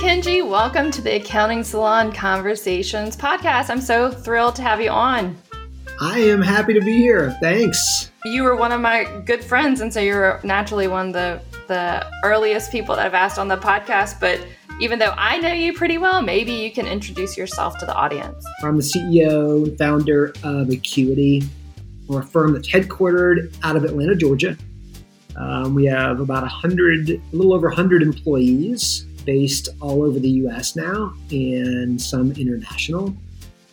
Kenji. Welcome to the Accounting Salon Conversations podcast. I'm so thrilled to have you on. I am happy to be here. Thanks. You were one of my good friends, and so you're naturally one of the, the earliest people that I've asked on the podcast. But even though I know you pretty well, maybe you can introduce yourself to the audience. I'm the CEO and founder of Acuity. We're a firm that's headquartered out of Atlanta, Georgia. Um, we have about 100, a little over 100 employees based all over the US now and some international.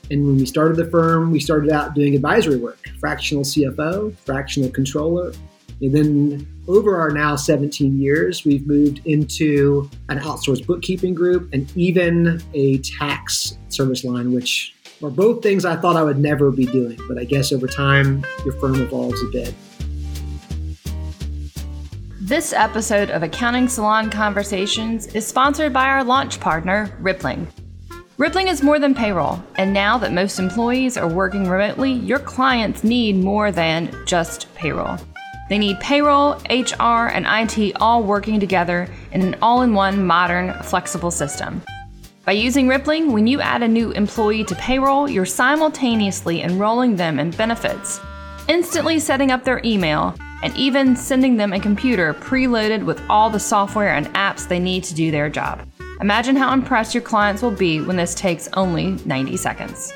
And when we started the firm, we started out doing advisory work, fractional CFO, fractional controller. And then over our now 17 years, we've moved into an outsourced bookkeeping group and even a tax service line, which are both things I thought I would never be doing. But I guess over time, your firm evolves a bit. This episode of Accounting Salon Conversations is sponsored by our launch partner, Rippling. Rippling is more than payroll, and now that most employees are working remotely, your clients need more than just payroll. They need payroll, HR, and IT all working together in an all in one, modern, flexible system. By using Rippling, when you add a new employee to payroll, you're simultaneously enrolling them in benefits, instantly setting up their email, and even sending them a computer preloaded with all the software and apps they need to do their job. Imagine how impressed your clients will be when this takes only 90 seconds.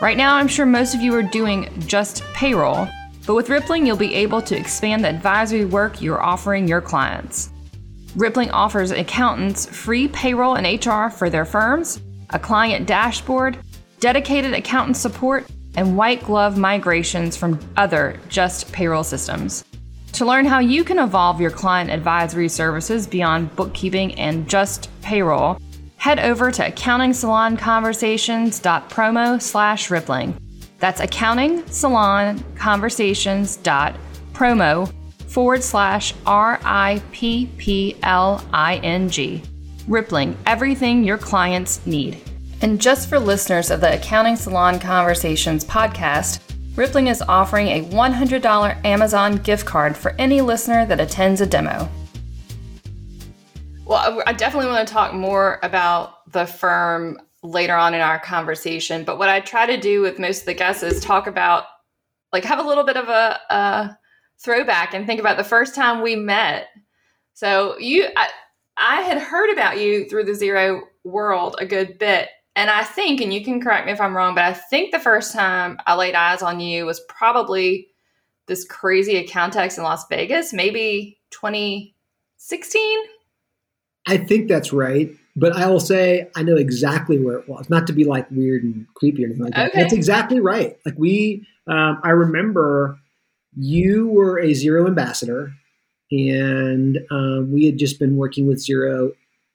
Right now, I'm sure most of you are doing just payroll, but with Rippling, you'll be able to expand the advisory work you're offering your clients. Rippling offers accountants free payroll and HR for their firms, a client dashboard, dedicated accountant support, and white glove migrations from other just payroll systems. To learn how you can evolve your client advisory services beyond bookkeeping and just payroll, head over to accountingsalonconversations.promo slash rippling. That's accountingsalonconversations.promo forward slash R I P P L I N G. Rippling, everything your clients need. And just for listeners of the Accounting Salon Conversations podcast, Rippling is offering a $100 Amazon gift card for any listener that attends a demo. Well, I definitely want to talk more about the firm later on in our conversation. But what I try to do with most of the guests is talk about, like, have a little bit of a, a throwback and think about the first time we met. So you, I, I had heard about you through the Xero world a good bit. And I think, and you can correct me if I'm wrong, but I think the first time I laid eyes on you was probably this crazy Accountex in Las Vegas, maybe 2016. I think that's right. But I will say I know exactly where it was. Not to be like weird and creepy or anything like that. Okay. That's exactly right. Like we, um, I remember you were a Xero ambassador, and um, we had just been working with Xero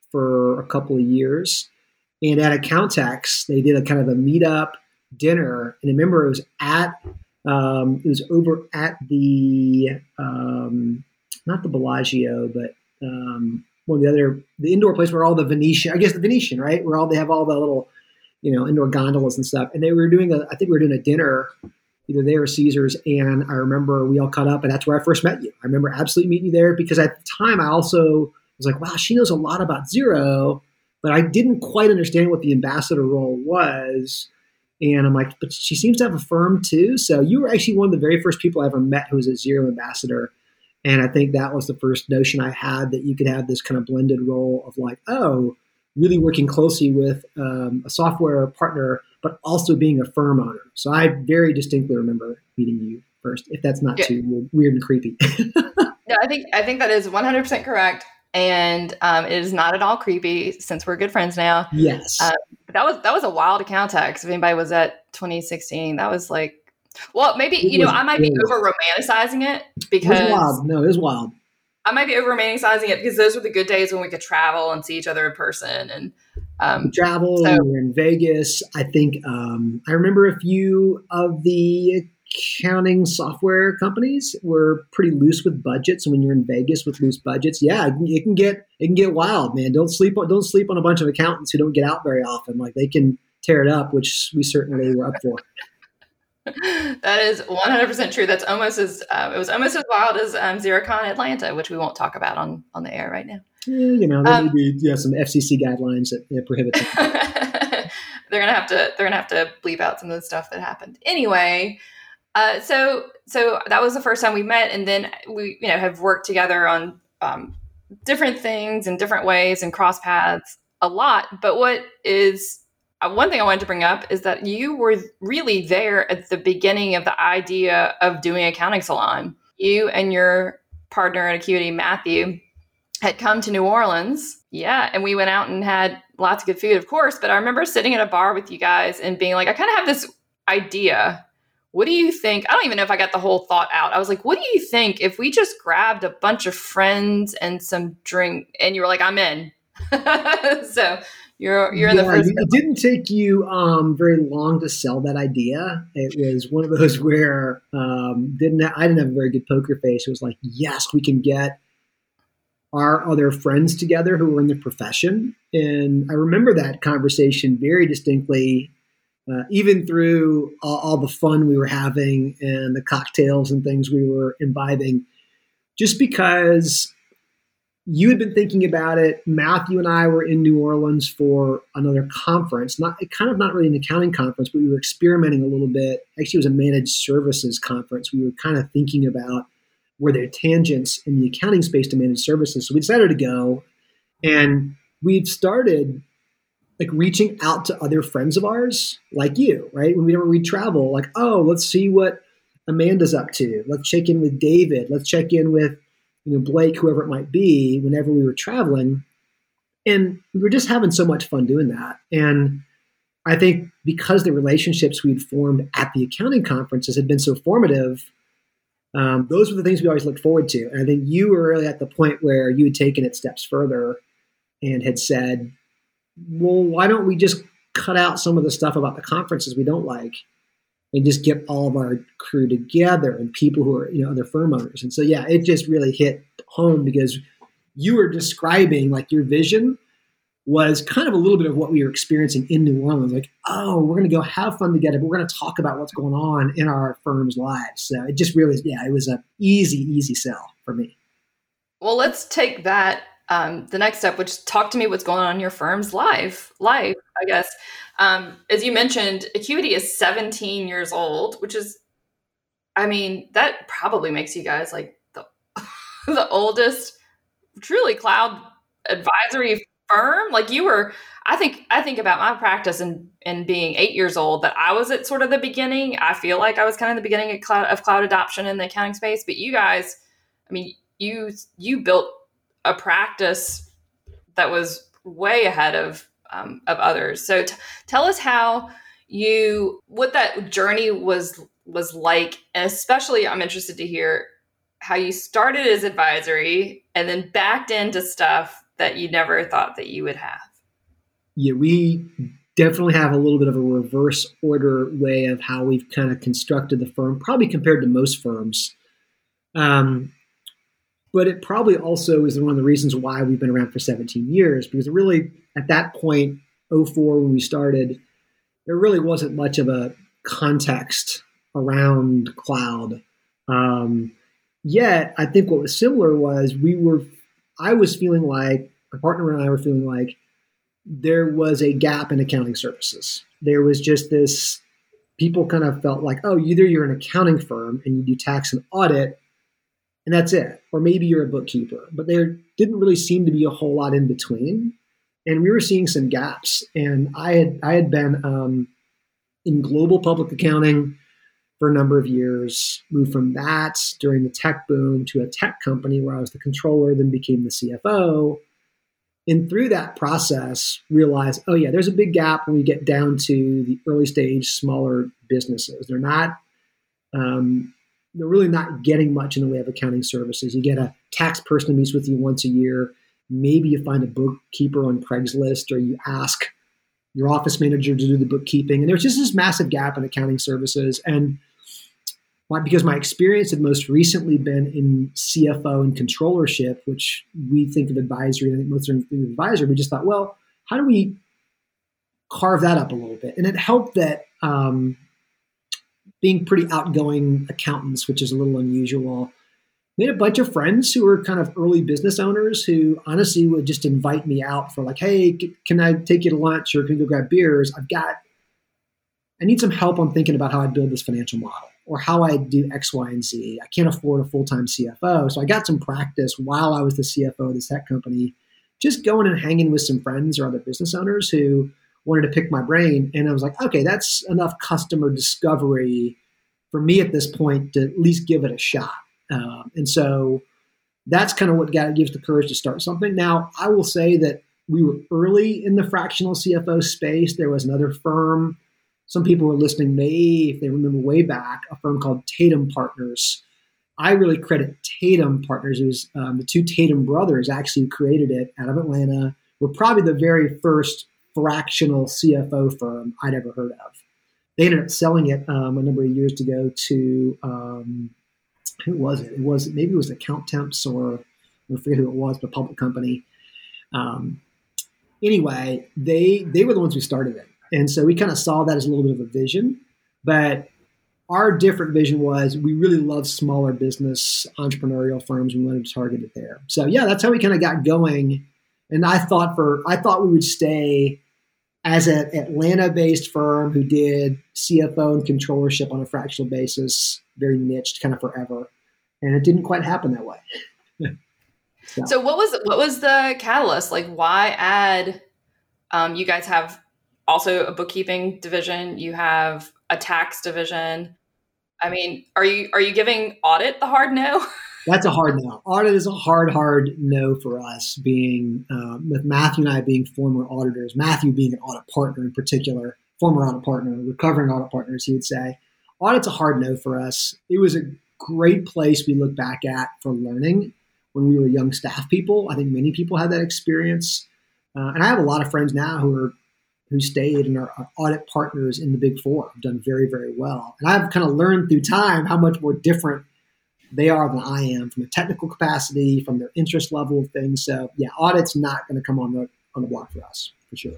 for a couple of years. And at Accountex, they did a kind of a meetup dinner, and I remember it was at um, it was over at the um, not the Bellagio, but um, one of the other the indoor place where all the Venetian, I guess the Venetian, right, where all they have all the little you know indoor gondolas and stuff. And they were doing a, I think we were doing a dinner either there or Caesars. And I remember we all caught up, and that's where I first met you. I remember absolutely meeting you there because at the time I also was like, wow, she knows a lot about Xero, but I didn't quite understand what the ambassador role was. And I'm like, but she seems to have a firm too. So you were actually one of the very first people I ever met who was a Xero ambassador. And I think that was the first notion I had that you could have this kind of blended role of like, oh, really working closely with um, a software partner, but also being a firm owner. So I very distinctly remember meeting you first, if that's not yeah. too weird and creepy. no, I think I think that is 100% correct, and um, it is not at all creepy since we're good friends now. Yes, um, that was that was a wild Accountex. If anybody was at 2016, that was like well, maybe it you know I might be over romanticizing it because it wild. No, it was wild. I might be over romanticizing it because those were the good days when we could travel and see each other in person and um, travel. So, we were in Vegas. I think um, I remember a few of the accounting software companies were pretty loose with budgets. And when you're in Vegas with loose budgets, yeah, it can get it can get wild, man. Don't sleep on don't sleep on a bunch of accountants who don't get out very often. Like they can tear it up, which we certainly were up for. that is 100% true. That's almost as uh, it was almost as wild as um, Xerocon Atlanta, which we won't talk about on on the air right now. Yeah, you know, there um, may be yeah, some FCC guidelines that prohibit they're gonna have to they're gonna have to bleep out some of the stuff that happened. Anyway, uh, so so that was the first time we met, and then we you know have worked together on um, different things in different ways and cross paths a lot. But what is uh, one thing I wanted to bring up is that you were really there at the beginning of the idea of doing accounting salon. You and your partner at Acuity, Matthew, had come to New Orleans. Yeah. And we went out and had lots of good food, of course. But I remember sitting at a bar with you guys and being like, I kind of have this idea. What do you think? I don't even know if I got the whole thought out. I was like, what do you think if we just grabbed a bunch of friends and some drink? And you were like, I'm in. so you're you're in the first. It didn't take you um, very long to sell that idea. It was one of those where um, didn't I didn't have a very good poker face. It was like, yes, we can get our other friends together who were in the profession, and I remember that conversation very distinctly. Uh, even through all, all the fun we were having and the cocktails and things we were imbibing, just because you had been thinking about it. Matthew and I were in New Orleans for another conference, not kind of not really an accounting conference, but we were experimenting a little bit. Actually, it was a managed services conference. We were kind of thinking about were there tangents in the accounting space to managed services. So we decided to go, and we'd started like reaching out to other friends of ours, like you, right? When we we travel, like, oh, let's see what Amanda's up to. Let's check in with David. Let's check in with you know, Blake, whoever it might be, whenever we were traveling. And we were just having so much fun doing that. And I think because the relationships we'd formed at the accounting conferences had been so formative, um, those were the things we always looked forward to. And I think you were really at the point where you had taken it steps further and had said, well, why don't we just cut out some of the stuff about the conferences we don't like and just get all of our crew together and people who are you know other firm owners and so yeah it just really hit home because you were describing like your vision was kind of a little bit of what we were experiencing in New Orleans. Like, oh, we're going to go have fun together, but we're going to talk about what's going on in our firm's lives. So it just really, yeah, it was a easy, easy sell for me. Well, let's take that um, the next step, which talk to me what's going on in your firm's life. Life, I guess. Um, as you mentioned, Acuity is 17 years old, which is, I mean, that probably makes you guys like the, the oldest truly cloud advisory firm. Like you were, I think, I think about my practice and and being eight years old that I was at sort of the beginning. I feel like I was kind of the beginning of cloud, of cloud adoption in the accounting space. But you guys, I mean, you you built a practice that was way ahead of um, of others. So t- tell us how you what that journey was was like, and especially I'm interested to hear how you started as advisory and then backed into stuff that you never thought that you would have. Yeah, we definitely have a little bit of a reverse order way of how we've kind of constructed the firm, probably compared to most firms. Um, but it probably also is one of the reasons why we've been around for 17 years because really at that point 04 when we started there really wasn't much of a context around cloud. Um, yet i think what was similar was we were i was feeling like my partner and i were feeling like there was a gap in accounting services. There was just this people kind of felt like oh either you're an accounting firm and you do tax and audit and that's it. Or maybe you're a bookkeeper, but there didn't really seem to be a whole lot in between. And we were seeing some gaps. And I had I had been um, in global public accounting for a number of years. Moved from that during the tech boom to a tech company where I was the controller, then became the CFO. And through that process, realized, oh yeah, there's a big gap when we get down to the early stage, smaller businesses. They're not um, they're really not getting much in the way of accounting services. You get a tax person who meets with you once a year. Maybe you find a bookkeeper on Craigslist, or you ask your office manager to do the bookkeeping. And there's just this massive gap in accounting services. And why? Because my experience had most recently been in CFO and controllership, which we think of advisory. I think most of advisory. We just thought, well, how do we carve that up a little bit? And it helped that um, being pretty outgoing accountants, which is a little unusual, made a bunch of friends who were kind of early business owners who honestly would just invite me out for like, hey, can I take you to lunch or can we go grab beers? I've got, I need some help on thinking about how I build this financial model or how I do X, Y, and Z. I can't afford a full time CFO. So I got some practice while I was the CFO of this tech company, just going and hanging with some friends or other business owners who wanted to pick my brain. And I was like, okay, that's enough customer discovery for me at this point to at least give it a shot. Um, and so that's kind of what got, gives the courage to start something. Now, I will say that we were early in the fractional CFO space. There was another firm. Some people were listening may, if they remember way back, a firm called Tatum Partners. I really credit Tatum Partners. It was um, the two Tatum brothers actually created it out of Atlanta. Were probably the very first fractional CFO firm I'd ever heard of. They ended up selling it um, a number of years ago to um, who was it? It was maybe it was Accountemps or I forget who it was, but public company. Um, anyway, they they were the ones who started it, and so we kind of saw that as a little bit of a vision. But our different vision was we really love smaller business entrepreneurial firms. We wanted to target it there. So yeah, that's how we kind of got going. And I thought for I thought we would stay as an Atlanta-based firm who did CFO and controllership on a fractional basis, very niched, kind of forever, and it didn't quite happen that way. so. so. what was what was the catalyst? Like, why add? Um, you guys have also a bookkeeping division. You have a tax division. I mean, are you are you giving audit the hard no? That's a hard no. Audit is a hard, hard no for us. Being um, with Matthew and I being former auditors, Matthew being an audit partner in particular, former audit partner, recovering audit partners, he would say, audit's a hard no for us. It was a great place we look back at for learning when we were young staff people. I think many people had that experience, uh, and I have a lot of friends now who are who stayed and are audit partners in the Big Four, have done very, very well. And I've kind of learned through time how much more different they are than I am from a technical capacity, from their interest level of things. So yeah, audit's not going to come on the on the block for us for sure.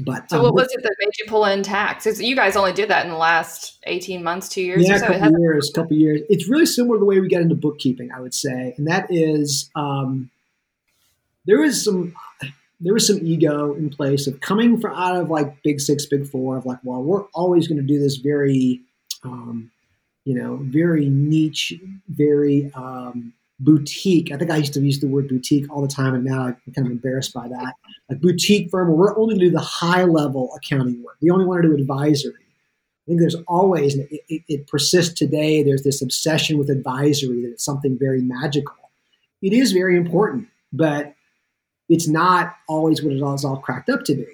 But so, um, what was it that made you pull in tax? you guys only did that in the last eighteen months, two years. Yeah, a couple years, couple years. It's really similar to the way we got into bookkeeping, I would say, and that is um, there was some there was some ego in place of coming from out of like big six, big four of like, well, we're always going to do this very um, you know, very niche, very um, boutique. I think I used to use the word boutique all the time, and now I'm kind of embarrassed by that. A boutique firm where we're only do the high level accounting work. We only want to do advisory. I think there's always, and it, it, it, persists today, there's this obsession with advisory that it's something very magical. It is very important, but it's not always what it is all cracked up to be.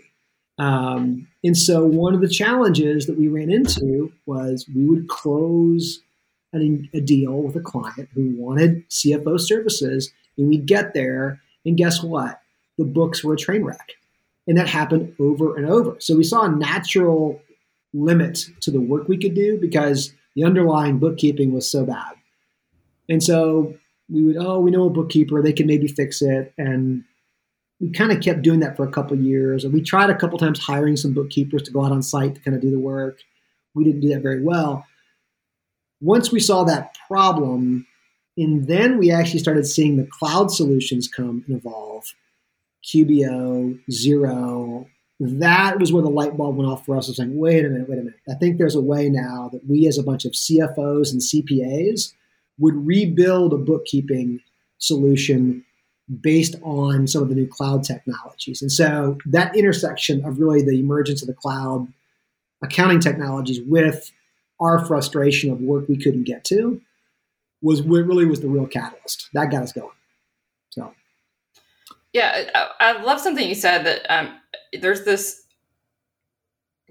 Um, and so one of the challenges that we ran into was we would close a, a deal with a client who wanted CFO services, and we'd get there, and guess what? The books were a train wreck. And that happened over and over. So we saw a natural limit to the work we could do because the underlying bookkeeping was so bad. And so we would, oh, we know a bookkeeper, they can maybe fix it. And we kind of kept doing that for a couple years. And we tried a couple times hiring some bookkeepers to go out on site to kind of do the work. We didn't do that very well. Once we saw that problem, and then we actually started seeing the cloud solutions come and evolve, QBO, Xero. that was where the light bulb went off for us. Was like, wait a minute, wait a minute. I think there's a way now that we, as a bunch of CFOs and CPAs, would rebuild a bookkeeping solution based on some of the new cloud technologies. And so that intersection of really the emergence of the cloud accounting technologies with our frustration of work we couldn't get to was what really was the real catalyst. That got us going. So yeah, I, love something you said that um, there's this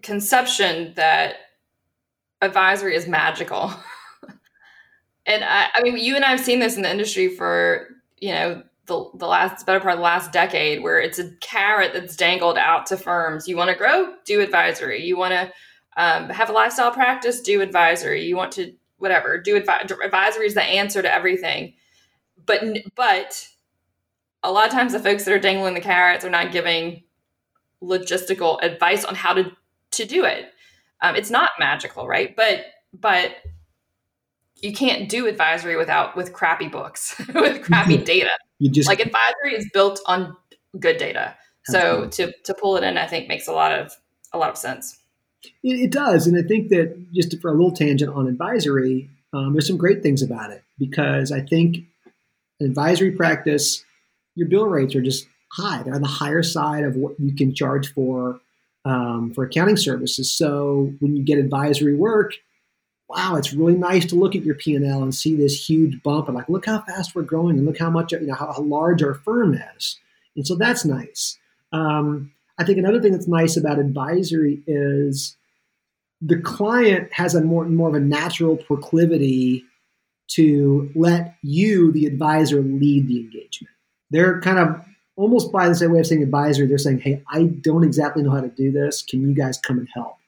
conception that advisory is magical. and I, I mean, you and I have seen this in the industry for, you know, the, the last better part of the last decade where it's a carrot that's dangled out to firms. You want to grow do advisory. You want to um, have a lifestyle practice do advisory. You want to whatever do advi- advisory is the answer to everything. But but a lot of times the folks that are dangling the carrots are not giving logistical advice on how to to do it. Um, it's not magical right? But but you can't do advisory without with crappy books with crappy data. You just like advisory is built on good data. So to to pull it in, I think makes a lot of a lot of sense. It, it does, and I think that just for a little tangent on advisory, um, there's some great things about it because I think advisory practice, your bill rates are just high. They're on the higher side of what you can charge for um, for accounting services. So when you get advisory work, wow, it's really nice to look at your P and L and see this huge bump and like, look how fast we're growing and look how much you know how, how large our firm is. And so that's nice. Um, I think another thing that's nice about advisory is the client has a more more of a natural proclivity to let you, the advisor, lead the engagement. They're kind of almost by the same way of saying advisory, they're saying, hey, I don't exactly know how to do this. Can you guys come and help?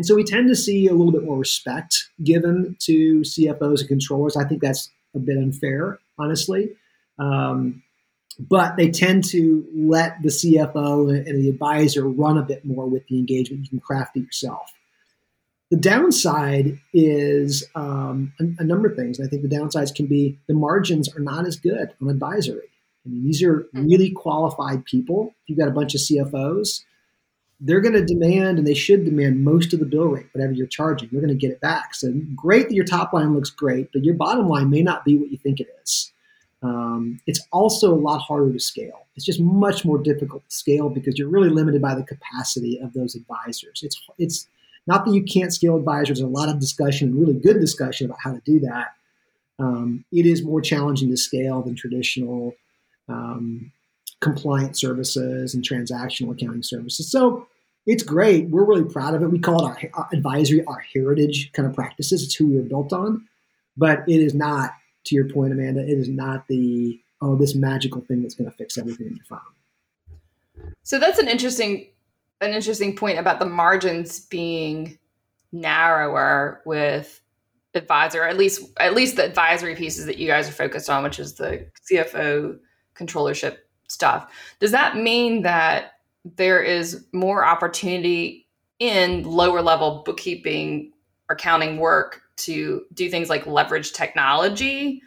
And so we tend to see a little bit more respect given to CFOs and controllers. I think that's a bit unfair, honestly. Um, but they tend to let the CFO and the advisor run a bit more with the engagement. You can craft it yourself. The downside is um, a, a, number of things. I think the downsides can be the margins are not as good on advisory. I mean, these are mm-hmm. really qualified people. If you've got a bunch of CFOs, they're going to demand and they should demand most of the bill rate, whatever you're charging. They're going to get it back. So great that your top line looks great, but your bottom line may not be what you think it is. Um, it's also a lot harder to scale. It's just much more difficult to scale because you're really limited by the capacity of those advisors. It's it's not that you can't scale advisors. There's a lot of discussion, really good discussion about how to do that. Um, it is more challenging to scale than traditional um, compliance services and transactional accounting services. So it's great. We're really proud of it. We call it our, our advisory, our heritage kind of practices. It's who we were built on, but it is not. To your point, Amanda, it is not the oh this magical thing that's going to fix everything in your firm. So that's an interesting an interesting point about the margins being narrower with advisor at least at least the advisory pieces that you guys are focused on which is the cfo controllership stuff. Does that mean that there is more opportunity in lower level bookkeeping accounting work to do things like leverage technology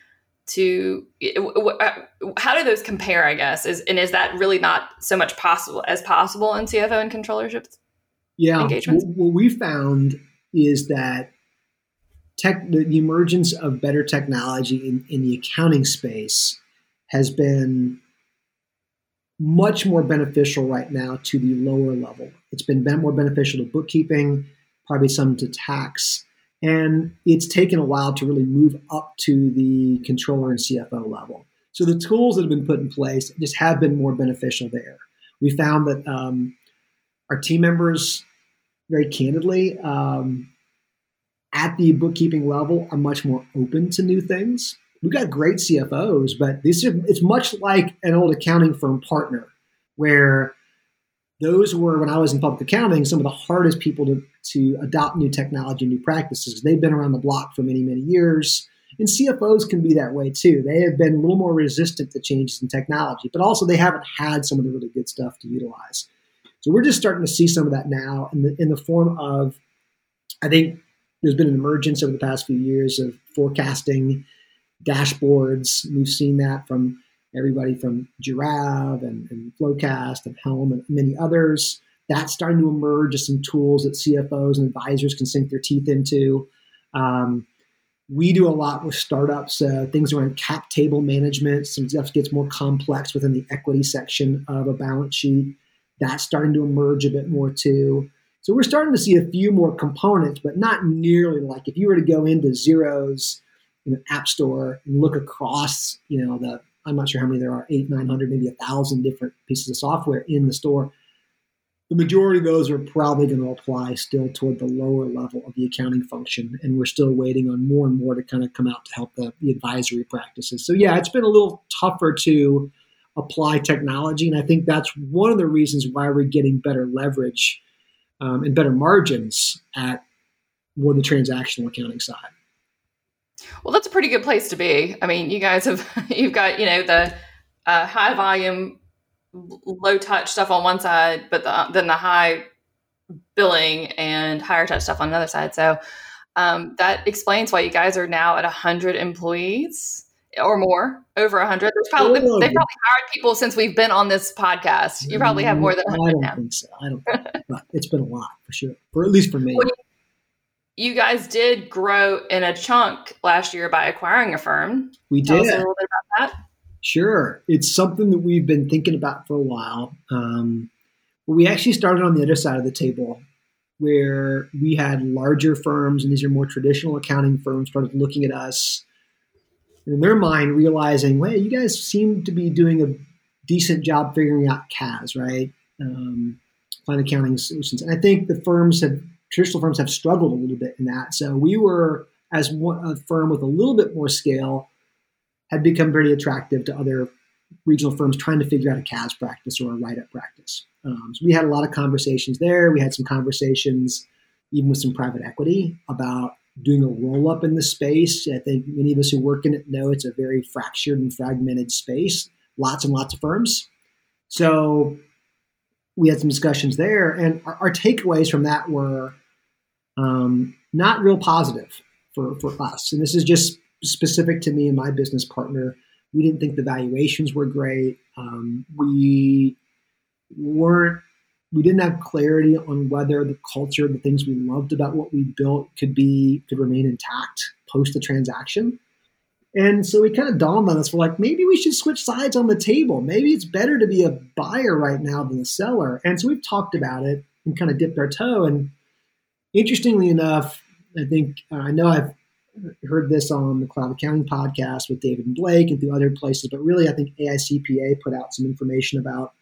to uh, how do those compare i guess? Is and is that really not so much possible as possible in cfo and controllerships yeah. engagements? What we found is that tech the, the emergence of better technology in, in the accounting space has been much more beneficial right now to the lower level it's been more beneficial to bookkeeping probably some to tax and it's taken a while to really move up to the controller and CFO level. So the tools that have been put in place just have been more beneficial there. We found that um, our team members, very candidly, um, at the bookkeeping level, are much more open to new things. We've got great CFOs, but this is it's much like an old accounting firm partner, where those were when I was in public accounting some of the hardest people to, to adopt new technology, and new practices. They've been around the block for many, many years. And CFOs can be that way too. They have been a little more resistant to changes in technology, but also they haven't had some of the really good stuff to utilize. So we're just starting to see some of that now in the in the form of, I think there's been an emergence over the past few years of forecasting dashboards. We've seen that from everybody from Jirav and, and Flowcast and Helm and many others. That's starting to emerge as some tools that CFOs and advisors can sink their teeth into. Um, we do a lot with startups, uh, things around cap table management. Some stuff gets more complex within the equity section of a balance sheet. That's starting to emerge a bit more too. So we're starting to see a few more components, but not nearly like if you were to go into Xero's you know, app store and look across, you know, the I'm not sure how many there are, eight, 900, maybe a thousand different pieces of software in the store. The majority of those are probably going to apply still toward the lower level of the accounting function. And we're still waiting on more and more to kind of come out to help the, the advisory practices. So, yeah, it's been a little tougher to apply technology. And I think that's one of the reasons why we're getting better leverage um, and better margins at more the transactional accounting side. Well, that's a pretty good place to be. I mean, you guys have you've got you know the uh, high volume, low touch stuff on one side, but the, then the high billing and higher touch stuff on another side. So Um, that explains why you guys are now at 100 employees or more, over 100. There's probably, oh, they've probably hired people since we've been on this podcast. You probably have more than 100 I don't now. think so. I don't think so. it's been a lot for sure, for at least for me. Well, you guys did grow in a chunk last year by acquiring a firm. We Tell did. Us a little bit about that. Sure. It's something that we've been thinking about for a while. Um, we actually started on the other side of the table where we had larger firms, and these are more traditional accounting firms, started looking at us And in their mind, realizing, "Well, you guys seem to be doing a decent job figuring out CAS, right? Um, client accounting solutions." And I think the firms have traditional firms have struggled a little bit in that. So we were, as one, a firm with a little bit more scale, had become pretty attractive to other regional firms trying to figure out a CAS practice or a write-up practice. Um, so we had a lot of conversations there. We had some conversations even with some private equity about doing a roll-up in the space. I think many of us who work in it know it's a very fractured and fragmented space. Lots and lots of firms. So we had some discussions there, and our, our takeaways from that were um, not real positive for, for us. And this is just specific to me and my business partner. We didn't think the valuations were great. Um, we weren't, we didn't have clarity on whether the culture, the things we loved about what we built could be, could remain intact post the transaction. And so we kind of dawned on us. We're like, maybe we should switch sides on the table. Maybe it's better to be a buyer right now than a seller. And so we've talked about it and kind of dipped our toe. And interestingly enough, I think uh, I know I've heard this on the Cloud Accounting podcast with David and Blake and through other places, but really I think AICPA put out some information about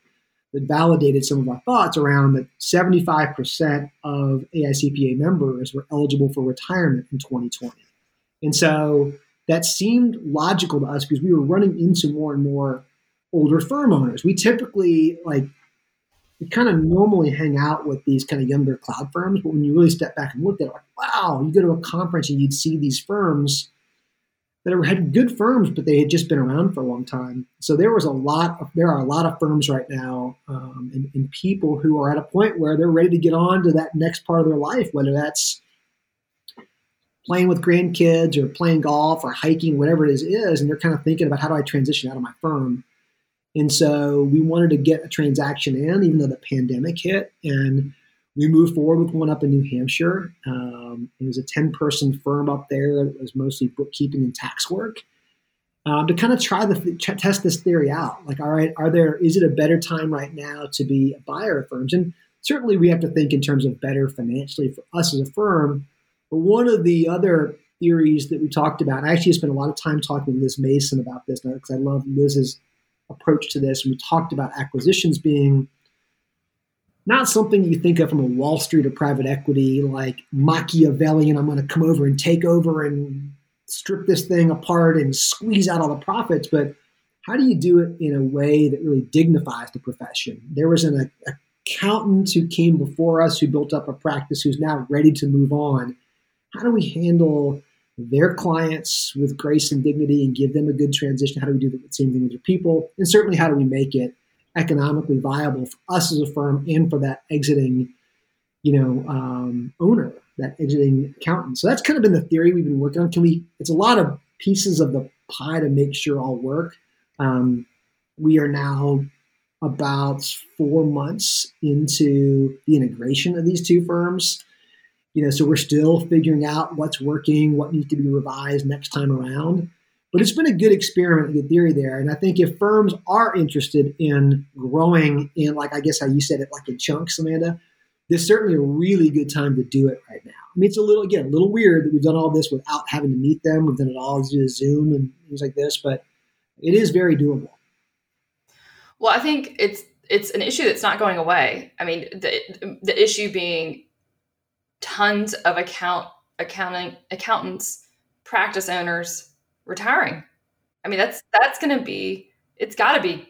that validated some of our thoughts around that 75% of AICPA members were eligible for retirement in 2020. And so that seemed logical to us because we were running into more and more older firm owners. We typically like we kind of normally hang out with these kind of younger cloud firms, but when you really step back and look at it, like, wow, you go to a conference and you'd see these firms that are, had good firms, but they had just been around for a long time. So there was a lot of, there are a lot of firms right now um, and, and people who are at a point where they're ready to get on to that next part of their life, whether that's playing with grandkids or playing golf or hiking, whatever it is, is, and they're kind of thinking about how do I transition out of my firm and so we wanted to get a transaction in, even though the pandemic hit. And we moved forward with one up in New Hampshire. Um, it was a 10 person firm up there that was mostly bookkeeping and tax work. Um, to kind of try the th- test this theory out, like, all right, are there is it a better time right now to be a buyer of firms? And certainly, we have to think in terms of better financially for us as a firm. But one of the other theories that we talked about, I actually spent a lot of time talking with Liz Mason about this because I love Liz's approach to this. We talked about acquisitions being not something you think of from a Wall Street or private equity, like Machiavellian, I'm going to come over and take over and strip this thing apart and squeeze out all the profits, but how do you do it in a way that really dignifies the profession? There was an accountant who came before us who built up a practice who's now ready to move on. How do we handle their clients with grace and dignity and give them a good transition? How do we do the same thing with your people? And certainly, how do we make it economically viable for us as a firm and for that exiting, you know, um, owner, that exiting accountant? So that's kind of been the theory we've been working on. Can we? It's a lot of pieces of the pie to make sure all work. Um, we are now about four months into the integration of these two firms you know, so we're still figuring out what's working, what needs to be revised next time around. But it's been a good experiment, a good theory there. And I think if firms are interested in growing in, like I guess how you said it, like in chunks, Amanda, there's certainly a really good time to do it right now. I mean, it's a little, again, a little weird that we've done all this without having to meet them. We've done it all via Zoom and things like this, but it is very doable. Well, I think it's it's an issue that's not going away. I mean, the the issue being tons of account accounting accountants, practice owners retiring. I mean, that's that's going to be it's got to be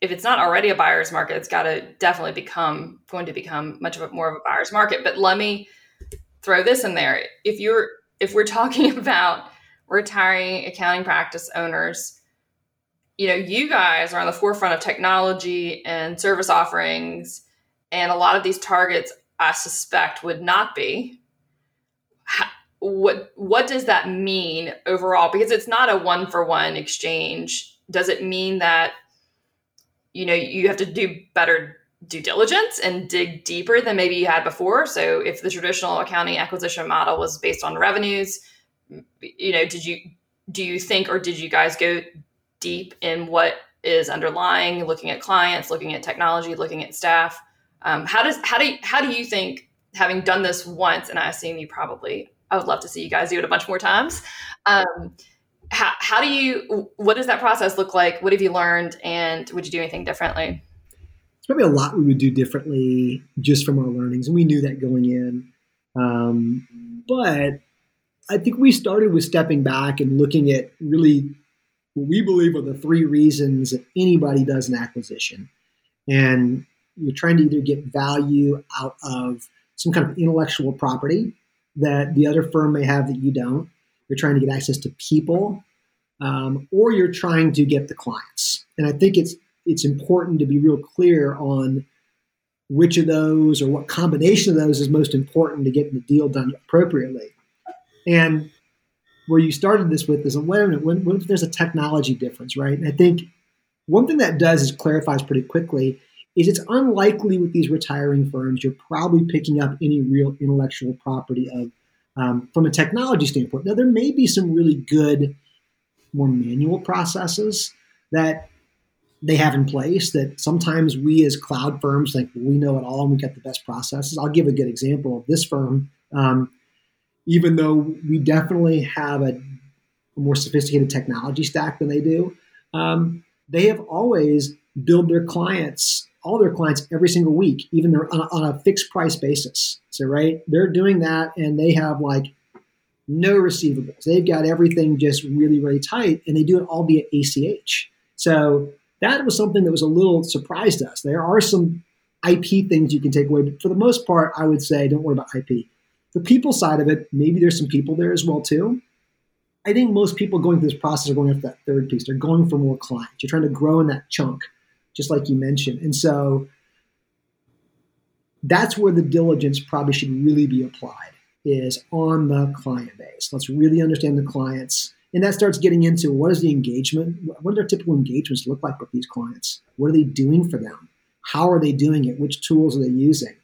if it's not already a buyer's market, it's got to definitely become going to become much of a, more of a buyer's market. But let me throw this in there: if you're if we're talking about retiring accounting practice owners, you know, you guys are on the forefront of technology and service offerings, and a lot of these targets I suspect would not be. what what does that mean overall? Because it's not a one for one exchange. Does it mean that you know you have to do better due diligence and dig deeper than maybe you had before? So if the traditional accounting acquisition model was based on revenues, you know, did you do you think or did you guys go deep in what is underlying, looking at clients, looking at technology, looking at staff? Um, how does how do you, how do you think having done this once, and I assume you probably I would love to see you guys do it a bunch more times. Um, how, how do you what does that process look like? What have you learned, and would you do anything differently? It's probably a lot we would do differently just from our learnings, and we knew that going in. Um, but I think we started with stepping back and looking at really what we believe are the three reasons that anybody does an acquisition. And you're trying to either get value out of some kind of intellectual property that the other firm may have that you don't. You're trying to get access to people, um, or you're trying to get the clients. And I think it's it's important to be real clear on which of those or what combination of those is most important to get the deal done appropriately. And where you started this with is, wait a minute, what if there's a technology difference, right? And I think one thing that does is clarifies pretty quickly is it's unlikely with these retiring firms you're probably picking up any real intellectual property of um, from a technology standpoint. Now there may be some really good, more manual processes that they have in place that sometimes we as cloud firms think we know it all and we got the best processes. I'll give a good example of this firm. Um, even though we definitely have a, more sophisticated technology stack than they do, um, they have always billed their clients, all their clients, every single week, even on a, on a fixed price basis. So, right, they're doing that, and they have like no receivables. They've got everything just really, really tight, and they do it all via ACH. So that was something that was a little surprised us. There are some IP things you can take away, but for the most part, I would say don't worry about IP. The people side of it, maybe there's some people there as well too. I think most people going through this process are going after that third piece. They're going for more clients. You're trying to grow in that chunk, just like you mentioned. And so that's where the diligence probably should really be applied is on the client base. Let's really understand the clients. And that starts getting into what is the engagement? What do their typical engagements look like with these clients? What are they doing for them? How are they doing it? Which tools are they using?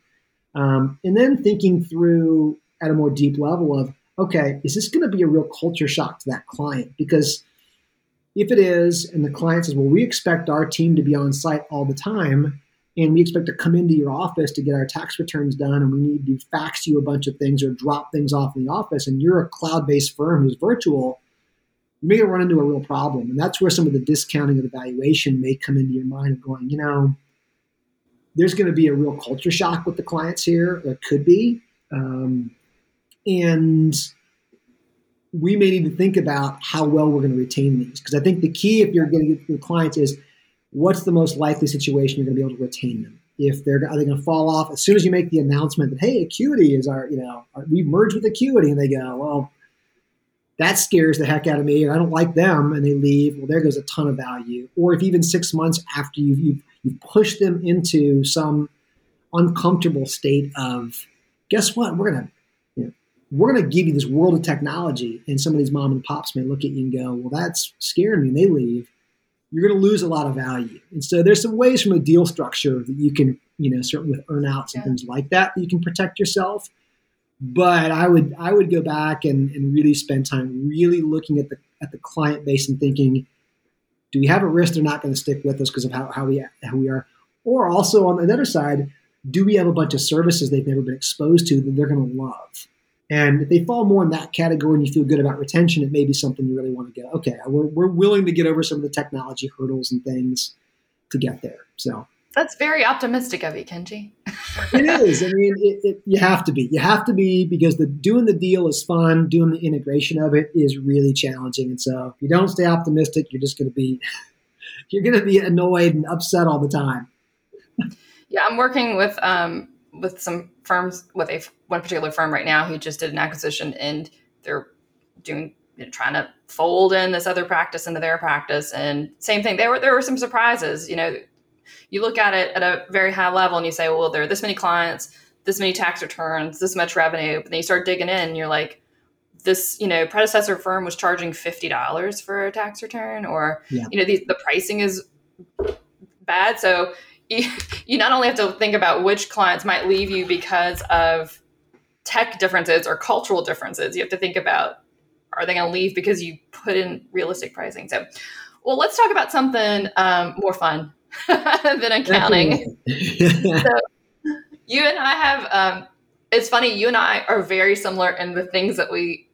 Um, and then thinking through at a more deep level of, okay, is this going to be a real culture shock to that client? Because if it is, and the client says, well, we expect our team to be on site all the time, and we expect to come into your office to get our tax returns done, and we need to fax you a bunch of things or drop things off in the office, and you're a cloud based firm who's virtual, you may run into a real problem. And that's where some of the discounting of the valuation may come into your mind of going, you know, there's going to be a real culture shock with the clients here. There could be. Um, and we may need to think about how well we're going to retain these. Because I think the key, if you're getting the clients, is what's the most likely situation you're going to be able to retain them. If they're are they going to fall off as soon as you make the announcement that hey, Acuity is our you know we've merged with Acuity, and they go well. That scares the heck out of me, I don't like them, and they leave. Well, there goes a ton of value. Or if even six months after you've, you've you push them into some uncomfortable state of guess what we're gonna you we're gonna give you this world of technology and some of these mom and pops may look at you and go well that's scaring me and they leave you're going to lose a lot of value and so there's some ways from a deal structure that you can you know certainly with earnouts and yeah. things like that, that you can protect yourself but i would i would go back and, and really spend time really looking at the at the client base and thinking do we have a risk they're not going to stick with us because of how, how we how we are? Or also on the other side, do we have a bunch of services they've never been exposed to that they're going to love? And if they fall more in that category and you feel good about retention, it may be something you really want to go, okay, we're, we're willing to get over some of the technology hurdles and things to get there. So that's very optimistic of you, Kenji. it is. I mean, it, it, you have to be. You have to be because the doing the deal is fun. Doing the integration of it is really challenging. And so, if you don't stay optimistic, you're just going to be you're going to be annoyed and upset all the time. yeah, I'm working with um, with some firms with a one particular firm right now who just did an acquisition and they're doing you know, trying to fold in this other practice into their practice and same thing there were there were some surprises you know you look at it at a very high level and you say, well, there are this many clients, this many tax returns, this much revenue. But then you start digging in and you're like, this you know predecessor firm was charging fifty dollars for a tax return, or yeah. you know the, the pricing is bad. So you, you not only have to think about which clients might leave you because of tech differences or cultural differences, you have to think about are they going to leave because you put in realistic pricing. So, well, let's talk about something um, more fun than accounting. so, you and I have. Um, it's funny. You and I are very similar in the things that we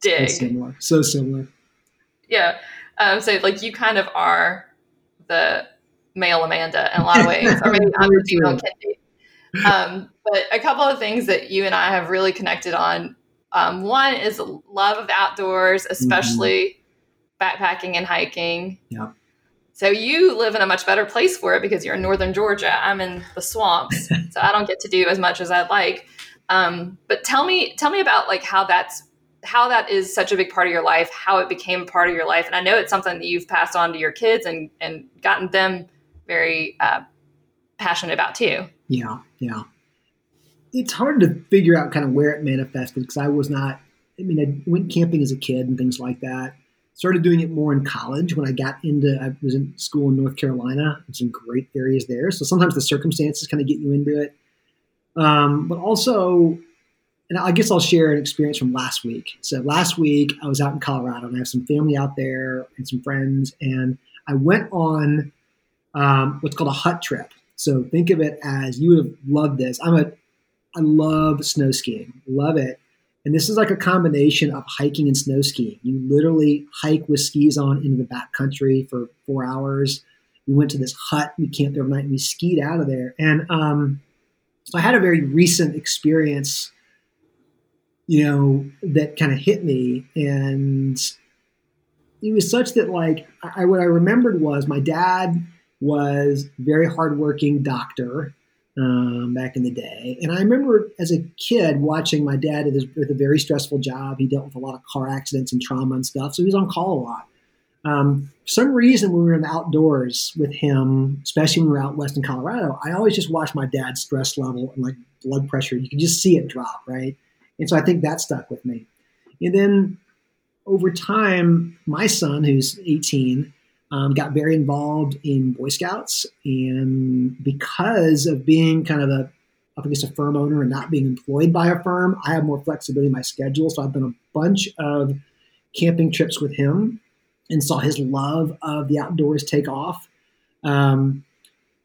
dig. So similar. So similar. Yeah. Um, so, like, you kind of are the male Amanda in a lot of ways, or maybe I'm the female Kendi. Um, but a couple of things that you and I have really connected on. Um, one is love of outdoors, especially mm-hmm. backpacking and hiking. Yeah. So you live in a much better place for it because you're in northern Georgia. I'm in the swamps, so I don't get to do as much as I'd like. Um, but tell me, tell me about like how that's how that is such a big part of your life, how it became part of your life, and I know it's something that you've passed on to your kids and and gotten them very uh, passionate about too. Yeah, yeah. It's hard to figure out kind of where it manifested because I was not. I mean, I went camping as a kid and things like that. Started doing it more in college when I got into. I was in school in North Carolina. Some great areas there. So sometimes the circumstances kind of get you into it. Um, but also, and I guess I'll share an experience from last week. So last week I was out in Colorado and I have some family out there and some friends, and I went on um, what's called a hut trip. So think of it as you would have loved this. I'm a, I love snow skiing, love it. And this is like a combination of hiking and snow skiing. You literally hike with skis on into the back country for four hours. We went to this hut, we camped there overnight, and we skied out of there. And um, I had a very recent experience, you know, that kind of hit me. And it was such that, like, I, what I remembered was my dad was very hardworking doctor um, back in the day. And I remember as a kid watching my dad with a very stressful job. He dealt with a lot of car accidents and trauma and stuff, so he was on call a lot. Um, for some reason, when we were in the outdoors with him, especially when we were out west in Colorado, I always just watched my dad's stress level and like blood pressure. You could just see it drop, right? And so I think that stuck with me. And then over time, my son, who's 18, um, got very involved in Boy Scouts, and because of being kind of a, I guess, a firm owner and not being employed by a firm, I have more flexibility in my schedule. So I've done a bunch of camping trips with him, and saw his love of the outdoors take off. Um,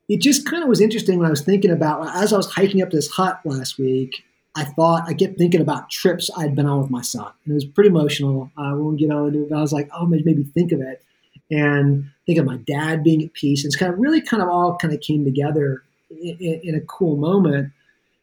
it just kind of was interesting when I was thinking about as I was hiking up this hut last week. I thought I kept thinking about trips I'd been on with my son, and it was pretty emotional. I won't get into it, but I was like, oh, maybe think of it and think of my dad being at peace. And it's kind of really kind of all kind of came together in, in, a cool moment.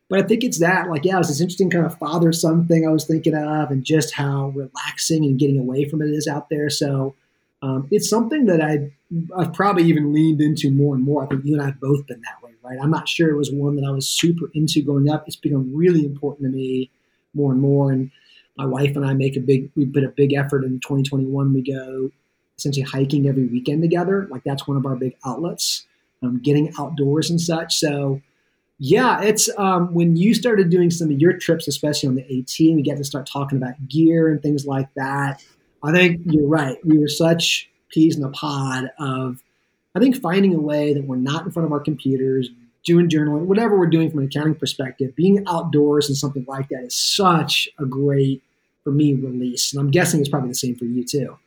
But I think it's that, like, yeah, it was this interesting kind of father son thing I was thinking of, and just how relaxing and getting away from it is out there. So um, it's something that I, I've probably even leaned into more and more. I think you and I have both been that way, right? I'm not sure it was one that I was super into growing up. It's become really important to me more and more. And my wife and I make a big, we put a big effort in 2021. We go essentially hiking every weekend together. Like that's one of our big outlets, um, getting outdoors and such. So, yeah, it's um, when you started doing some of your trips, especially on the AT, we get to start talking about gear and things like that. I think you're right. We were such peas in a pod of, I think, finding a way that we're not in front of our computers, doing journaling, whatever we're doing from an accounting perspective, being outdoors and something like that is such a great, for me, release. And I'm guessing it's probably the same for you too.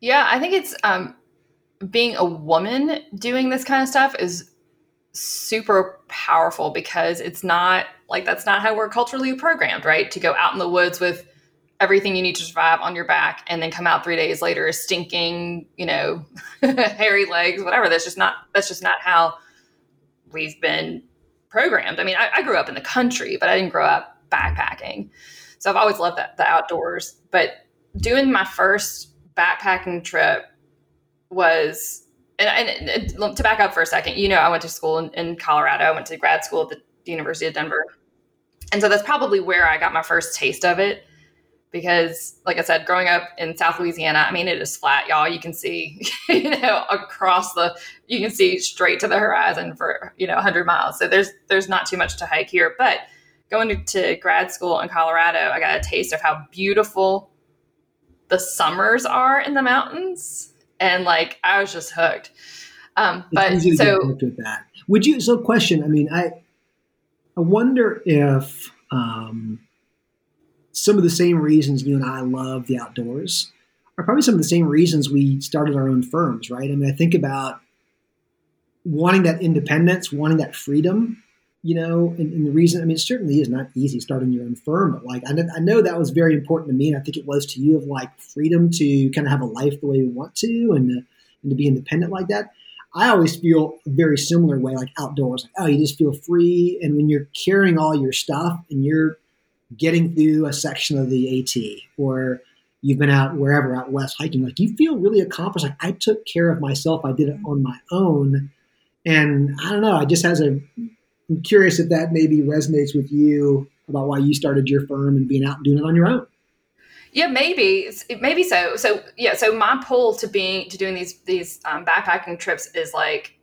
Yeah, I think it's um, being a woman doing this kind of stuff is super powerful because it's not like that's not how we're culturally programmed, right? To go out in the woods with everything you need to survive on your back and then come out three days later stinking, you know, hairy legs, whatever. That's just not that's just not how we've been programmed. I mean, I, I grew up in the country, but I didn't grow up backpacking. So I've always loved that the outdoors. But doing my first backpacking trip was and, and, and, to back up for a second, you know, I went to school in, in, Colorado. I went to grad school at the University of Denver. And so that's probably where I got my first taste of it. Because, like I said, growing up in South Louisiana, I mean, it is flat, y'all. You can see, you know, across the, you can see straight to the horizon for, you know, 100 miles. So there's, there's not too much to hike here. But going to, to grad school in Colorado, I got a taste of how beautiful the summers are in the mountains, and like I was just hooked. Um, but so with that, would you? So, question. I mean, I I wonder if um, some of the same reasons you and I love the outdoors are probably some of the same reasons we started our own firms, right? I mean, I think about wanting that independence, wanting that freedom, you know, and, and, the reason, I mean, it certainly is not easy starting your own firm, but like, I know, I know, that was very important to me. And I think it was to you of like freedom to kind of have a life the way you want to and, to, and to be independent like that. I always feel a very similar way, like outdoors, like, oh, you just feel free. And when you're carrying all your stuff and you're getting through a section of the AT or you've been out wherever out west hiking, like you feel really accomplished. Like I took care of myself. I did it on my own. And I don't know, I just has a I'm curious if that maybe resonates with you about why you started your firm and being out and doing it on your own. Yeah, maybe, maybe so. So yeah, so my pull to being to doing these these um, backpacking trips is like,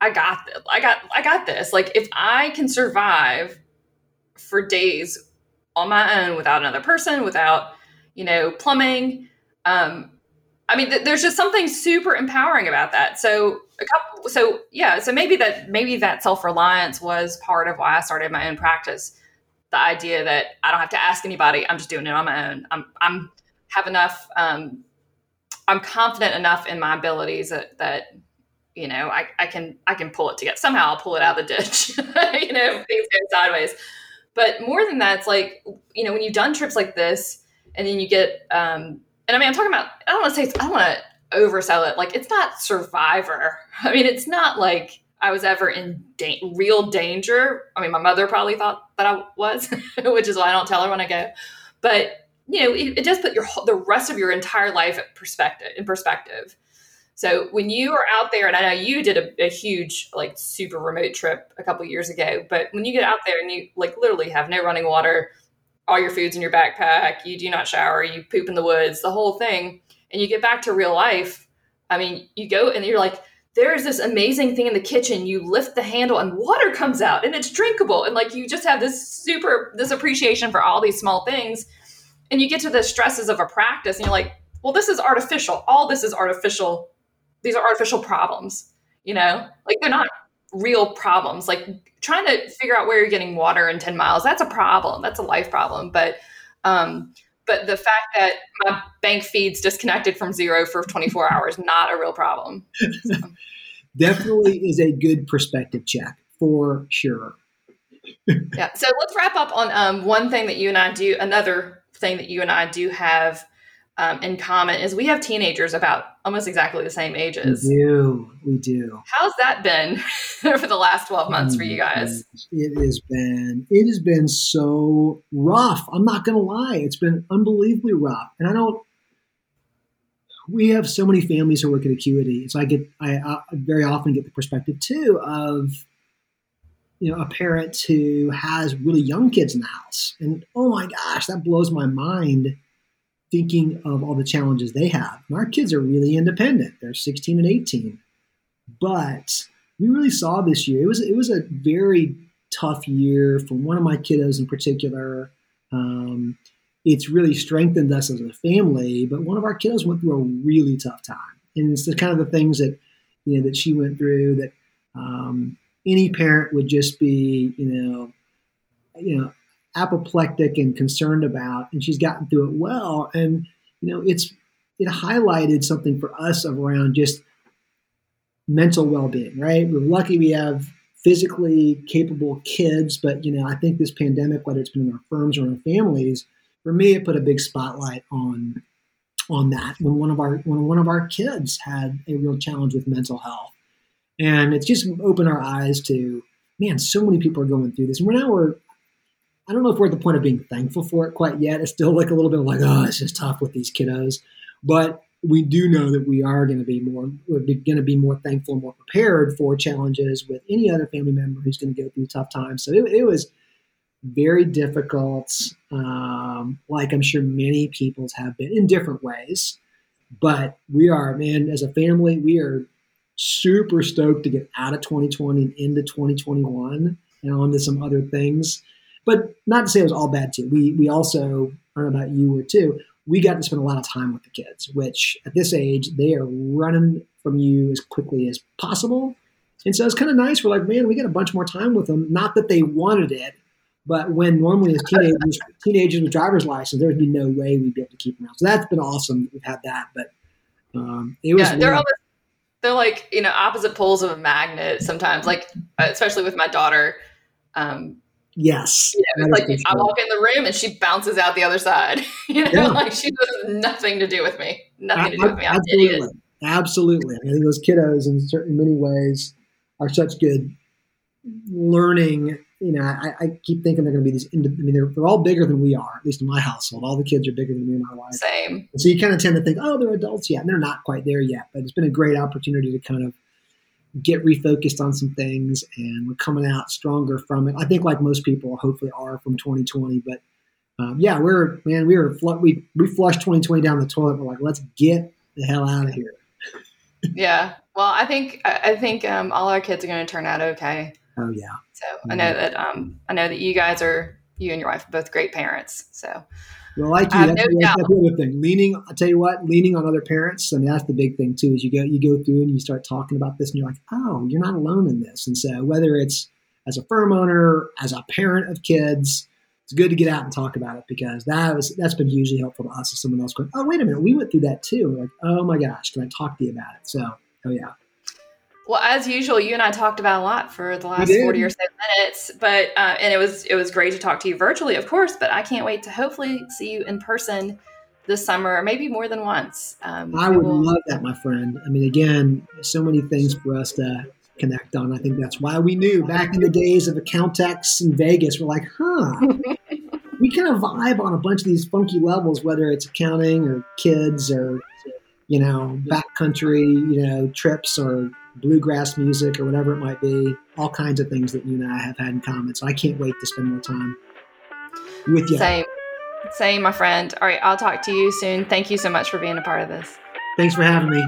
I got this. I got I got this. Like if I can survive for days on my own without another person, without you know plumbing, um, I mean, th- there's just something super empowering about that. So a couple, so yeah, so maybe that maybe that self reliance was part of why I started my own practice. The idea that I don't have to ask anybody; I'm just doing it on my own. I'm I'm have enough. Um, I'm confident enough in my abilities that that you know I, I can I can pull it together. Somehow I'll pull it out of the ditch. you know, things go sideways. But more than that, it's like you know when you've done trips like this, and then you get um, and I mean, I'm talking about, I don't want to say, I don't want to oversell it. Like, it's not Survivor. I mean, it's not like I was ever in da- real danger. I mean, my mother probably thought that I was, which is why I don't tell her when I go. But, you know, it, it does put your the rest of your entire life perspective in perspective. So when you are out there, and I know you did a, a, huge, like, super remote trip a couple years ago, but when you get out there and you like literally have no running water, all your food's in your backpack, you do not shower, you poop in the woods, the whole thing, and you get back to real life. I mean, you go and you're like, there's this amazing thing in the kitchen. You lift the handle and water comes out and it's drinkable. And like you just have this super this appreciation for all these small things. And you get to the stresses of a practice and you're like, well, this is artificial. All this is artificial. These are artificial problems, you know? Like they're not real problems. Like trying to figure out where you're getting water in 10 miles, that's a problem. That's a life problem. But um, but the fact that my bank feed's disconnected from Xero for 24 hours, not a real problem. So. Definitely is a good perspective check for sure. yeah. So let's wrap up on um, one thing that you and I do, another thing that you and I do have um, in common is we have teenagers about almost exactly the same ages. We do. We do. How's that been for the last 12 months for you guys? It has been, it has been so rough. I'm not going to lie. It's been unbelievably rough. And I don't, we have so many families who work at Acuity. So I get, I, I very often get the perspective too of, you know, a parent who has really young kids in the house. And oh my gosh, that blows my mind thinking of all the challenges they have. And our kids are really independent. They're 16 and 18. But we really saw this year. It was it was a very tough year for one of my kiddos in particular. Um, it's really strengthened us as a family, but one of our kiddos went through a really tough time. And it's the kind of the things that you know that she went through that um, any parent would just be, you know, you know, apoplectic and concerned about, and she's gotten through it well. And you know, it's it highlighted something for us around just mental well-being. Right? We're lucky we have physically capable kids, but you know, I think this pandemic, whether it's been in our firms or in our families, for me, it put a big spotlight on on that when one of our when one of our kids had a real challenge with mental health, and it's just opened our eyes to man, so many people are going through this. And we're now we're I don't know if we're at the point of being thankful for it quite yet. It's still like a little bit like, oh, it's just tough with these kiddos. But we do know that we are going to be more, we're going to be more thankful and more prepared for challenges with any other family member who's going to go through tough times. So it, it was very difficult, um, like I'm sure many people's have been in different ways. But we are, man, as a family, we are super stoked to get out of 2020 and into 2021 and onto some other things but not to say it was all bad too. We we also I don't know about you or too. We got to spend a lot of time with the kids, which at this age they are running from you as quickly as possible. And so it's kind of nice. We're like, man, we got a bunch more time with them. Not that they wanted it, but when normally as teenagers, teenagers with driver's license, there'd be no way we'd be able to keep them out. So that's been awesome. We've had that, but um, it was. Yeah, they're almost they're like you know opposite poles of a magnet sometimes. Like especially with my daughter. Um, yes. It's like I walk in the room and she bounces out the other side. you know, yeah. like she has nothing to do with me. Nothing I, to do with me. I'm absolutely. Absolutely. I think those kiddos, in certain many ways, are such good learning you know, I, I keep thinking they're going to be these. I mean, they're, they're all bigger than we are. At least in my household, all the kids are bigger than me and my wife. Same. And so you kind of tend to think, oh, they're adults yet, and they're not quite there yet. But it's been a great opportunity to kind of get refocused on some things, and we're coming out stronger from it. I think, like most people, hopefully are from 2020. But um, yeah, we're man, we were we we flushed 2020 down the toilet. We're like, let's get the hell out of here. yeah. Well, I think I think um, all our kids are going to turn out okay. Oh yeah. So I know that um, I know that you guys are you and your wife are both great parents. So well, like you, uh, that's, no that's, that's the other thing. Leaning, I tell you what, leaning on other parents. I mean, that's the big thing too. Is you go you go through and you start talking about this, and you're like, oh, you're not alone in this. And so whether it's as a firm owner, as a parent of kids, it's good to get out and talk about it because that was that's been hugely helpful to us as someone else going, oh, wait a minute, we went through that too. We're like, oh my gosh, can I talk to you about it? So, oh yeah. Well, as usual, you and I talked about a lot for the last forty or so minutes, but uh, and it was it was great to talk to you virtually, of course. But I can't wait to hopefully see you in person this summer, or maybe more than once. Um, I would will... love that, my friend. I mean, again, so many things for us to connect on. I think that's why we knew back in the days of Accountex in Vegas. We're like, huh. we kind of vibe on a bunch of these funky levels, whether it's accounting or kids or you know backcountry, you know trips or bluegrass music or whatever it might be, all kinds of things that you and I have had in common. So I can't wait to spend more time with you. Same. Same, my friend. All right, I'll talk to you soon. Thank you so much for being a part of this. Thanks for having me.